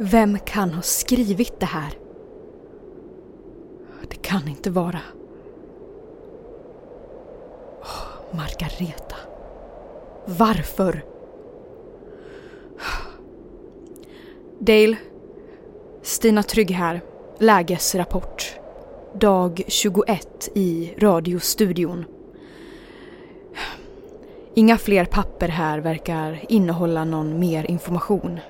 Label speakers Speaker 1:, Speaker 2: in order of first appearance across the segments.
Speaker 1: Vem kan ha skrivit det här? Det kan inte vara... Oh, Margareta. Varför? Dale. Stina Trygg här. Lägesrapport. Dag 21 i radiostudion. Inga fler papper här verkar innehålla någon mer information.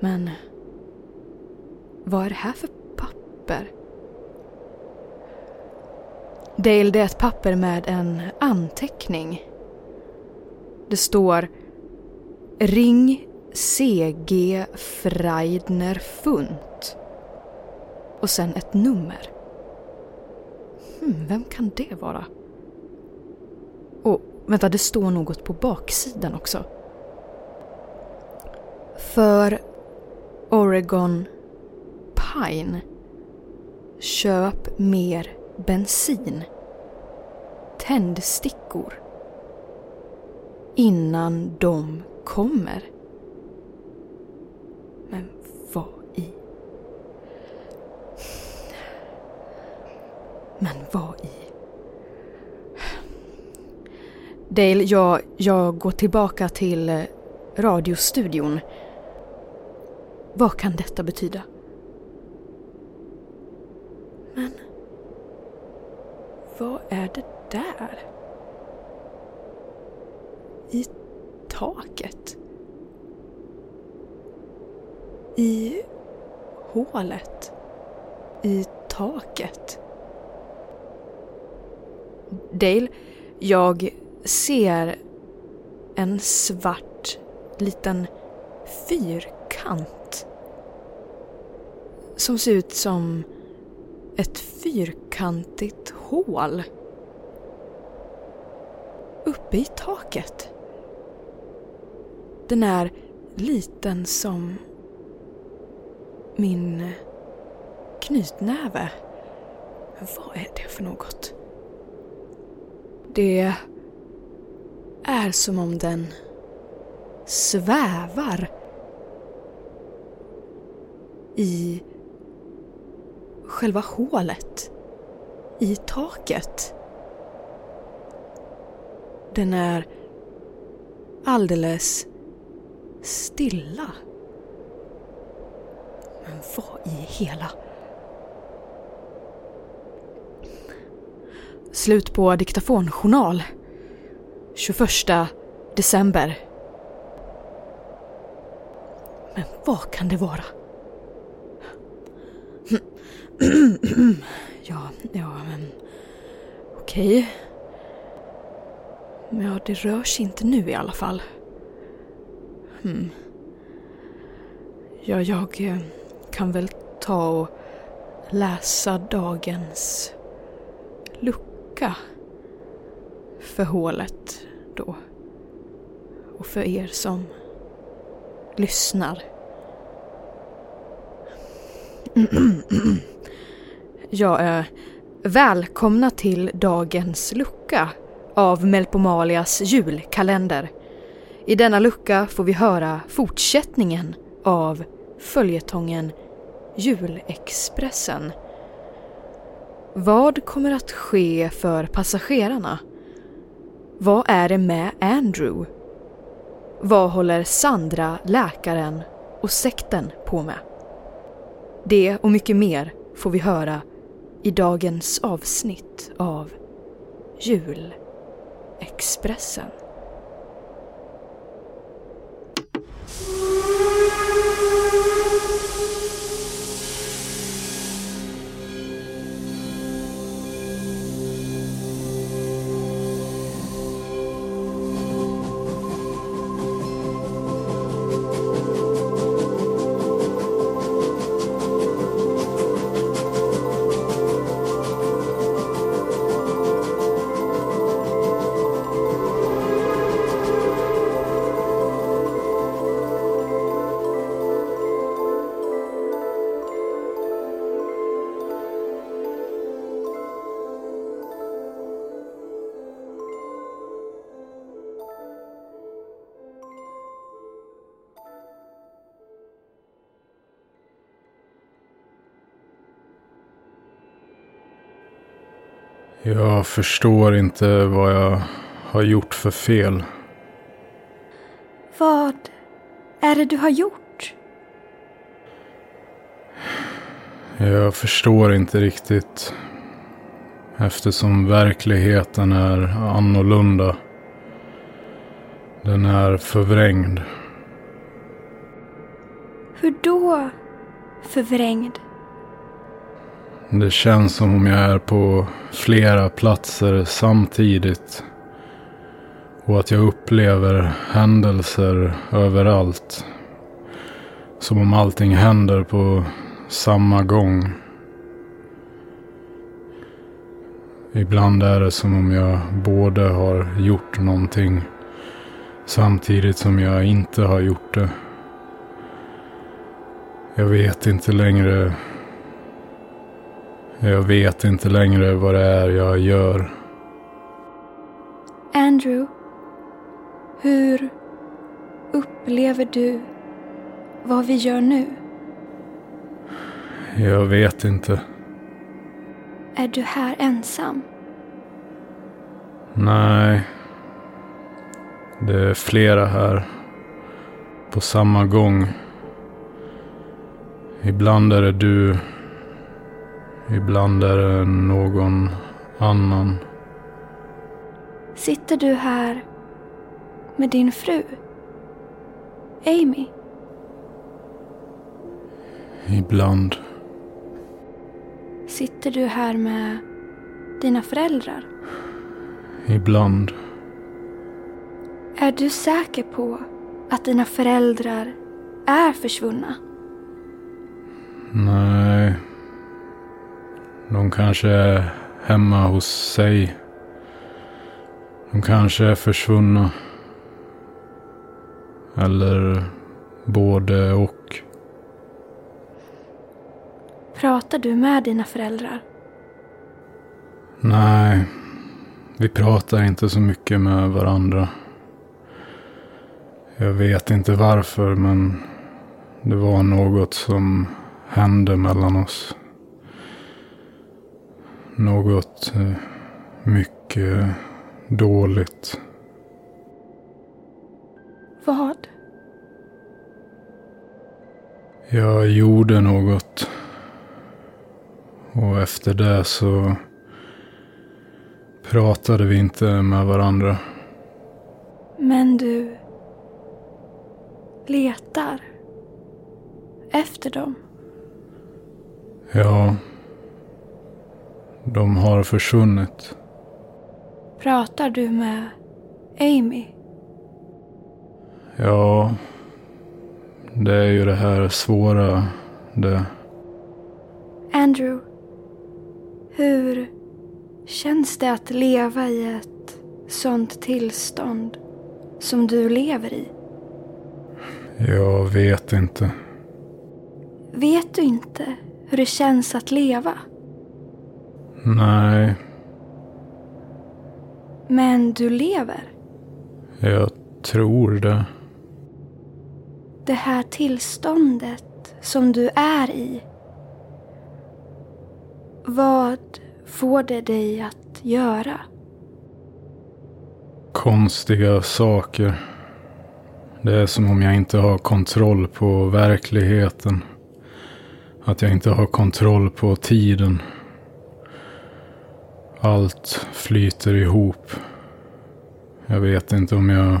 Speaker 1: Men vad är det här för papper? Dale, det är ett papper med en anteckning. Det står Ring CG Freidner Funt. Och sen ett nummer. Hmm, vem kan det vara? Och vänta, det står något på baksidan också. För Oregon Pine. Köp mer bensin. Tändstickor. Innan de kommer. Men vad i... Men vad i... Dale, jag, jag går tillbaka till eh, radiostudion. Vad kan detta betyda? Men... Vad är det där? I taket? I hålet? I taket? Dale, jag ser en svart liten fyrkant. Som ser ut som ett fyrkantigt hål. Uppe i taket. Den är liten som min knytnäve. Vad är det för något? Det är som om den svävar i själva hålet i taket. Den är alldeles stilla. Men vad i hela... Slut på diktafonjournal. 21 december. Men vad kan det vara? ja, ja, men... Okej. Okay. Men ja, det rör sig inte nu i alla fall. Hmm. Ja, jag eh, kan väl ta och läsa dagens lucka för hålet då. Och för er som lyssnar. Ja, eh, välkomna till dagens lucka av Melpomalias julkalender. I denna lucka får vi höra fortsättningen av följetongen Julexpressen. Vad kommer att ske för passagerarna? Vad är det med Andrew? Vad håller Sandra, läkaren och sekten på med? Det och mycket mer får vi höra i dagens avsnitt av Julexpressen.
Speaker 2: Jag förstår inte vad jag har gjort för fel.
Speaker 3: Vad är det du har gjort?
Speaker 2: Jag förstår inte riktigt. Eftersom verkligheten är annorlunda. Den är förvrängd.
Speaker 3: Hur då förvrängd?
Speaker 2: Det känns som om jag är på flera platser samtidigt. Och att jag upplever händelser överallt. Som om allting händer på samma gång. Ibland är det som om jag både har gjort någonting samtidigt som jag inte har gjort det. Jag vet inte längre. Jag vet inte längre vad det är jag gör.
Speaker 3: Andrew, hur upplever du vad vi gör nu?
Speaker 2: Jag vet inte.
Speaker 3: Är du här ensam?
Speaker 2: Nej. Det är flera här. På samma gång. Ibland är det du. Ibland är det någon annan.
Speaker 3: Sitter du här med din fru? Amy?
Speaker 2: Ibland.
Speaker 3: Sitter du här med dina föräldrar?
Speaker 2: Ibland.
Speaker 3: Är du säker på att dina föräldrar är försvunna?
Speaker 2: Nej. De kanske är hemma hos sig. De kanske är försvunna. Eller både och.
Speaker 3: Pratar du med dina föräldrar?
Speaker 2: Nej. Vi pratar inte så mycket med varandra. Jag vet inte varför men det var något som hände mellan oss. Något eh, mycket dåligt.
Speaker 3: Vad?
Speaker 2: Jag gjorde något. Och efter det så pratade vi inte med varandra.
Speaker 3: Men du letar efter dem?
Speaker 2: Ja. De har försvunnit.
Speaker 3: Pratar du med Amy?
Speaker 2: Ja. Det är ju det här svåra. Det.
Speaker 3: Andrew, hur känns det att leva i ett sånt tillstånd som du lever i?
Speaker 2: Jag vet inte.
Speaker 3: Vet du inte hur det känns att leva?
Speaker 2: Nej,
Speaker 3: Men du lever.
Speaker 2: jag tror det.
Speaker 3: Det här tillståndet som du är i. Vad får det dig att göra?
Speaker 2: Konstiga saker. Det är som om jag inte har kontroll på verkligheten. Att jag inte har kontroll på tiden. Allt flyter ihop. Jag vet inte om jag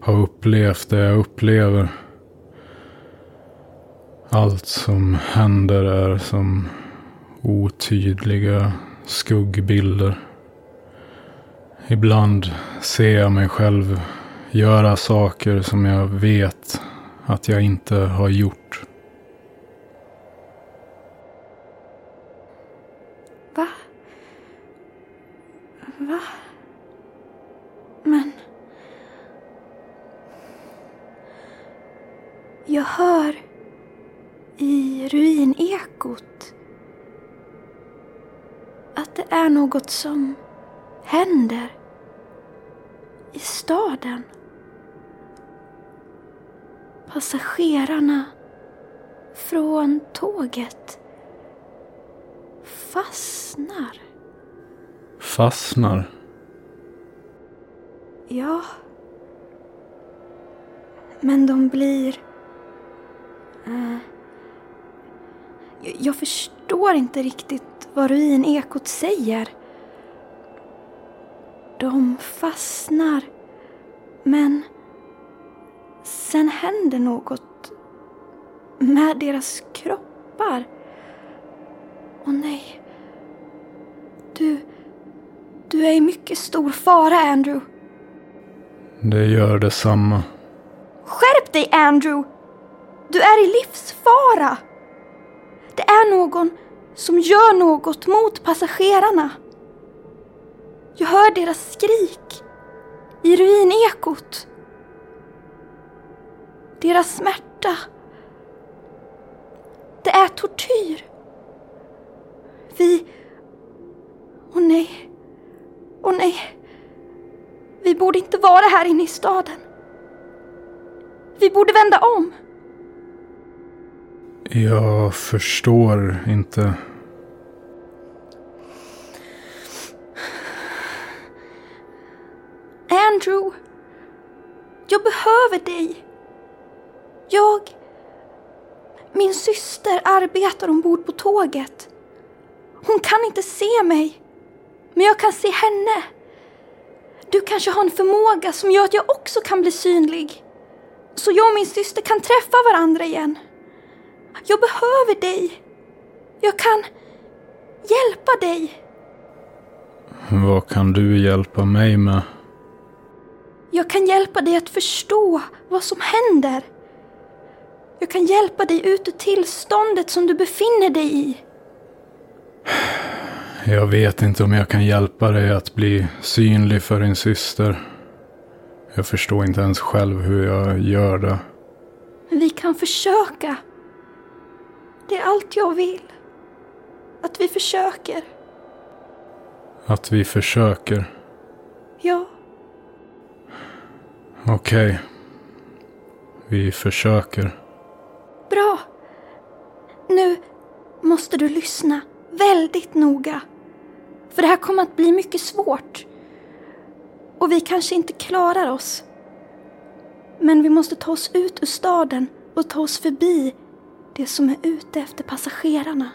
Speaker 2: har upplevt det jag upplever. Allt som händer är som otydliga skuggbilder. Ibland ser jag mig själv göra saker som jag vet att jag inte har gjort.
Speaker 3: Va? Va? Men... Jag hör i ruinekot att det är något som händer i staden. Passagerarna från tåget fastnar.
Speaker 2: fastnar.
Speaker 3: Ja. Men de blir... eh, jag- jag förstår inte riktigt vad ruinekot säger. De fastnar. Men sen händer något med deras kroppar. Åh nej. Du... Du är i mycket stor fara, Andrew.
Speaker 2: Det gör detsamma.
Speaker 3: Skärp dig, Andrew! Du är i livsfara! Det är någon som gör något mot passagerarna. Jag hör deras skrik i ruinekot. Deras smärta. Det är tortyr. Vi... Åh nej. Åh nej. Vi borde inte vara här inne i staden. Vi borde vända om.
Speaker 2: Jag förstår inte.
Speaker 3: Andrew, jag behöver dig. Jag... Min syster arbetar ombord på tåget. Hon kan inte se mig, men jag kan se henne. Du kanske har en förmåga som gör att jag också kan bli synlig. Så jag och min syster kan träffa varandra igen. Jag behöver dig. Jag kan hjälpa dig.
Speaker 2: Vad kan du hjälpa mig med?
Speaker 3: Jag kan hjälpa dig att förstå vad som händer. Jag kan hjälpa dig ut ur tillståndet som du befinner dig i.
Speaker 2: Jag vet inte om jag kan hjälpa dig att bli synlig för din syster. Jag förstår inte ens själv hur jag gör det.
Speaker 3: Men vi kan försöka. Det är allt jag vill. Att vi försöker.
Speaker 2: Att vi försöker.
Speaker 3: Ja,
Speaker 2: Okej. Vi försöker.
Speaker 3: bra. Nu måste du lyssna väldigt noga. För det här kommer att bli mycket svårt. Och vi kanske inte klarar oss. Men vi måste ta oss ut ur staden och ta oss förbi det som är ute efter passagerarna.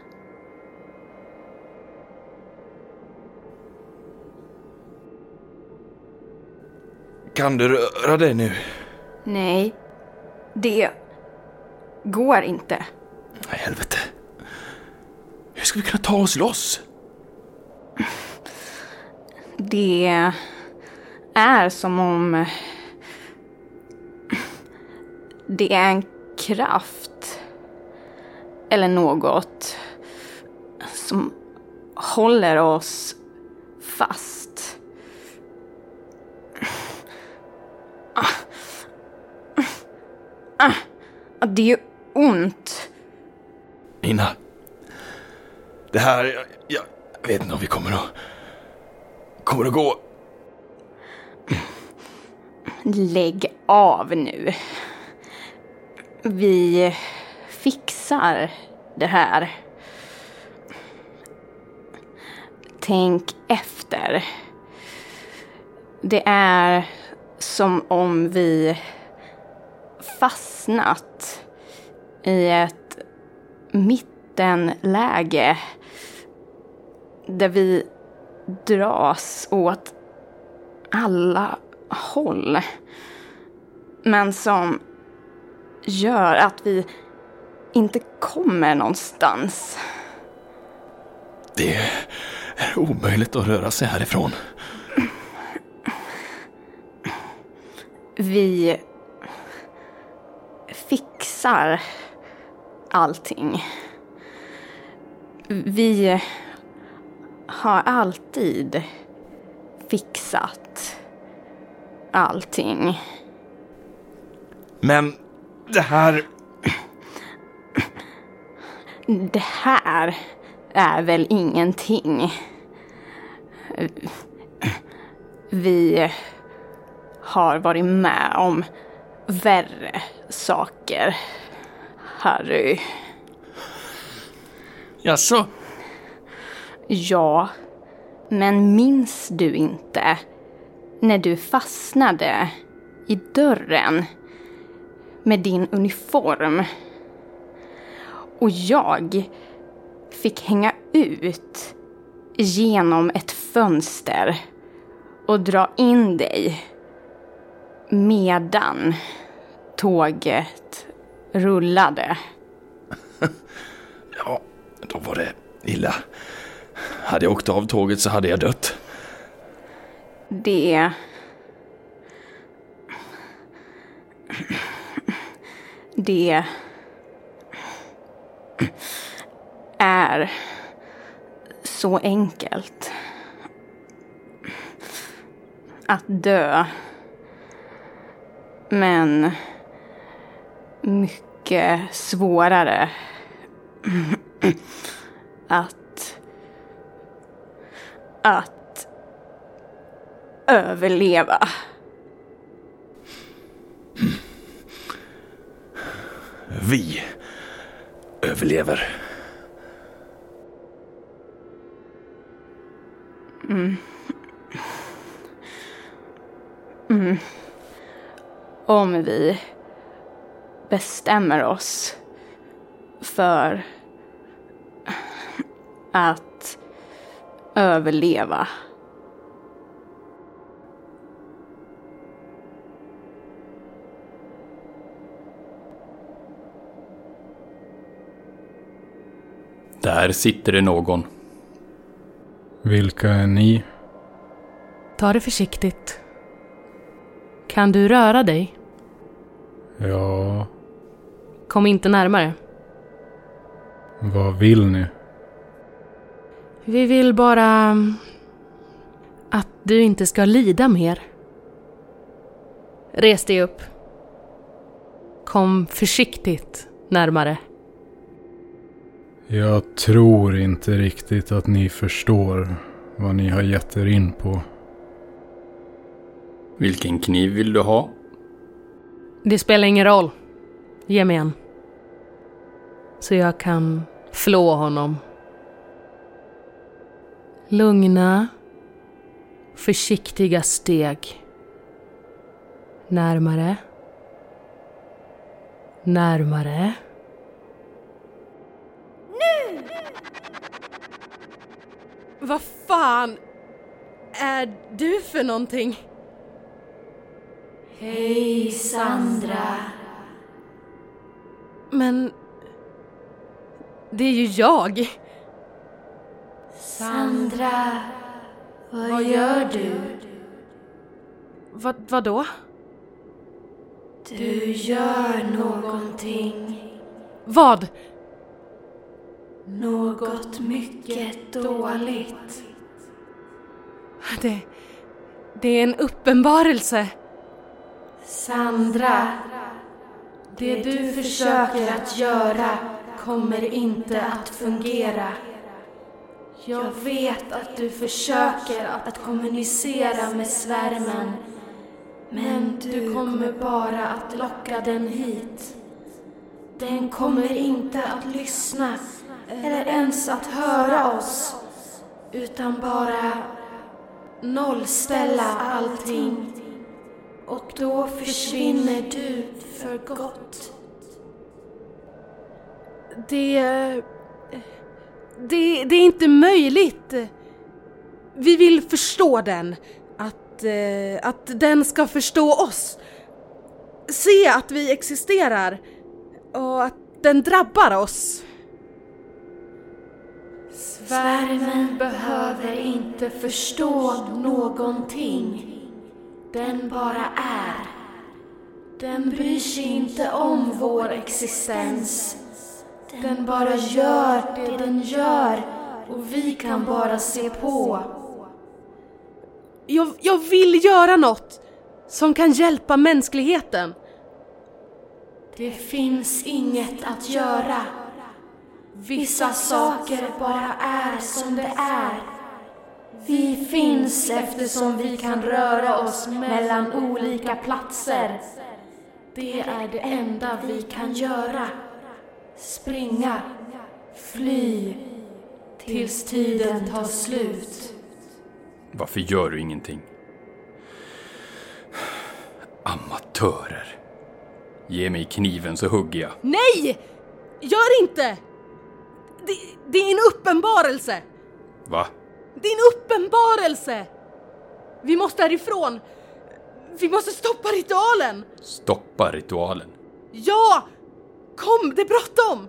Speaker 4: Kan du röra dig nu?
Speaker 5: Nej, det går inte.
Speaker 4: Nej, helvete. Hur ska vi kunna ta oss loss?
Speaker 5: Det är som om det är en kraft eller något som håller oss fast. Det gör ont.
Speaker 4: Nina. Det här, jag, jag vet inte om vi kommer att... Kommer att gå.
Speaker 5: Lägg av nu. Vi fixar det här. Tänk efter. Det är som om vi fastnat i ett mittenläge där vi dras åt alla håll. Men som gör att vi inte kommer någonstans.
Speaker 4: Det är omöjligt att röra sig härifrån.
Speaker 5: Vi fixar allting. Vi har alltid fixat allting.
Speaker 4: Men det här...
Speaker 5: Det här är väl ingenting. Vi har varit med om värre saker, Harry.
Speaker 4: Jaså?
Speaker 5: Ja, Men minns du inte när du fastnade i dörren med din uniform och jag fick hänga ut genom ett fönster och dra in dig medan tåget rullade.
Speaker 4: Ja, då var det illa. Hade jag åkt av tåget så hade jag dött.
Speaker 5: Det... Det... är så enkelt. Att dö. Men mycket svårare att att överleva.
Speaker 4: Vi överlever.
Speaker 5: Om vi bestämmer oss för att överleva.
Speaker 6: Där sitter det någon.
Speaker 2: Vilka är ni?
Speaker 3: Ta det försiktigt. Kan du röra dig?
Speaker 2: Ja,
Speaker 3: Kom inte närmare.
Speaker 2: vad vill ni?
Speaker 3: Vi vill bara att du inte ska lida mer. Res dig upp. Kom försiktigt närmare.
Speaker 2: Jag tror inte riktigt att ni förstår vad ni har gett er in på.
Speaker 6: Vilken kniv vill du ha?
Speaker 3: Det spelar ingen roll. Ge mig en. Så jag kan flå honom. Lugna, försiktiga steg. Närmare. Närmare. Nu! Vad fan är du för någonting?
Speaker 7: Hej Sandra.
Speaker 3: Men... Det är ju jag.
Speaker 7: Sandra, vad gör du?
Speaker 3: Vad, vadå?
Speaker 7: Du gör någonting.
Speaker 3: Vad?
Speaker 7: Något mycket dåligt.
Speaker 3: Det... Det är en uppenbarelse.
Speaker 7: Sandra, det du försöker att göra kommer inte att fungera. Jag vet att du försöker att kommunicera med svärmen. Men du kommer bara att locka den hit. Den kommer inte att lyssna eller ens att höra oss. Utan bara nollställa allting. Och då försvinner du för gott.
Speaker 3: Det... Det, det är inte möjligt. Vi vill förstå den. Att, eh, att den ska förstå oss. Se att vi existerar. Och att den drabbar oss.
Speaker 7: Svärmen behöver inte förstå någonting. Den bara är. Den bryr sig inte om vår existens. Den bara gör det den gör och vi kan bara se på.
Speaker 3: Jag, jag vill göra något som kan hjälpa mänskligheten.
Speaker 7: Det finns inget att göra. Vissa saker bara är som det är. Vi finns eftersom vi kan röra oss mellan olika platser. Det är det enda vi kan göra. Springa, fly, tills tiden tar slut.
Speaker 6: Varför gör du ingenting? Amatörer. Ge mig kniven så hugger jag.
Speaker 7: Nej! Gör inte! Det, det är en uppenbarelse!
Speaker 6: Va?
Speaker 7: Det är en uppenbarelse! Vi måste härifrån! Vi måste stoppa ritualen!
Speaker 6: Stoppa ritualen.
Speaker 7: Ja! Kom, det är bråttom!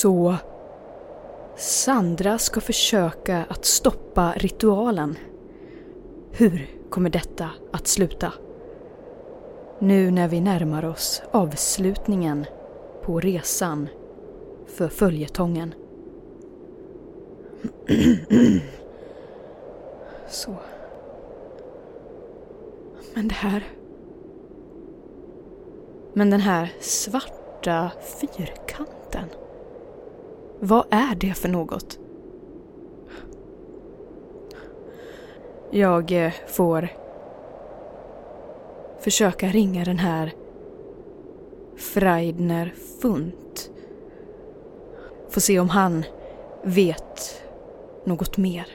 Speaker 1: Så Sandra ska försöka att stoppa ritualen. Hur kommer detta att sluta? Nu när vi närmar oss avslutningen på resan för följetongen. Så. Men det här... Men den här svarta fyrkanten. Vad är det för något? Jag eh, får försöka ringa den här Freidner Funt. Får se om han vet något mer.